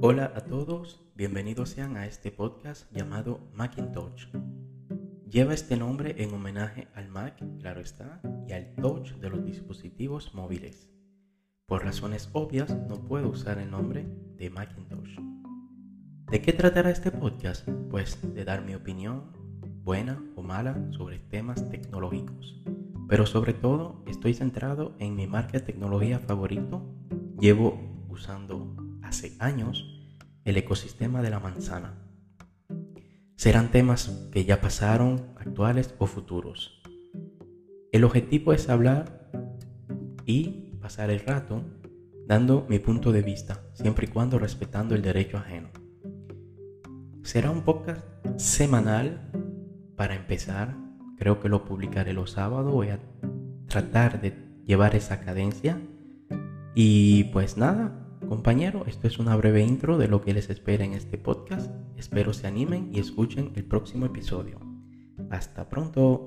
Hola a todos, bienvenidos sean a este podcast llamado Macintosh. Lleva este nombre en homenaje al Mac, claro está, y al touch de los dispositivos móviles. Por razones obvias no puedo usar el nombre de Macintosh. ¿De qué tratará este podcast? Pues de dar mi opinión, buena o mala, sobre temas tecnológicos. Pero sobre todo estoy centrado en mi marca de tecnología favorito. Llevo usando hace años el ecosistema de la manzana. Serán temas que ya pasaron, actuales o futuros. El objetivo es hablar y pasar el rato dando mi punto de vista, siempre y cuando respetando el derecho ajeno. Será un podcast semanal para empezar. Creo que lo publicaré los sábados. Voy a tratar de llevar esa cadencia. Y pues nada, Compañero, esto es una breve intro de lo que les espera en este podcast. Espero se animen y escuchen el próximo episodio. Hasta pronto.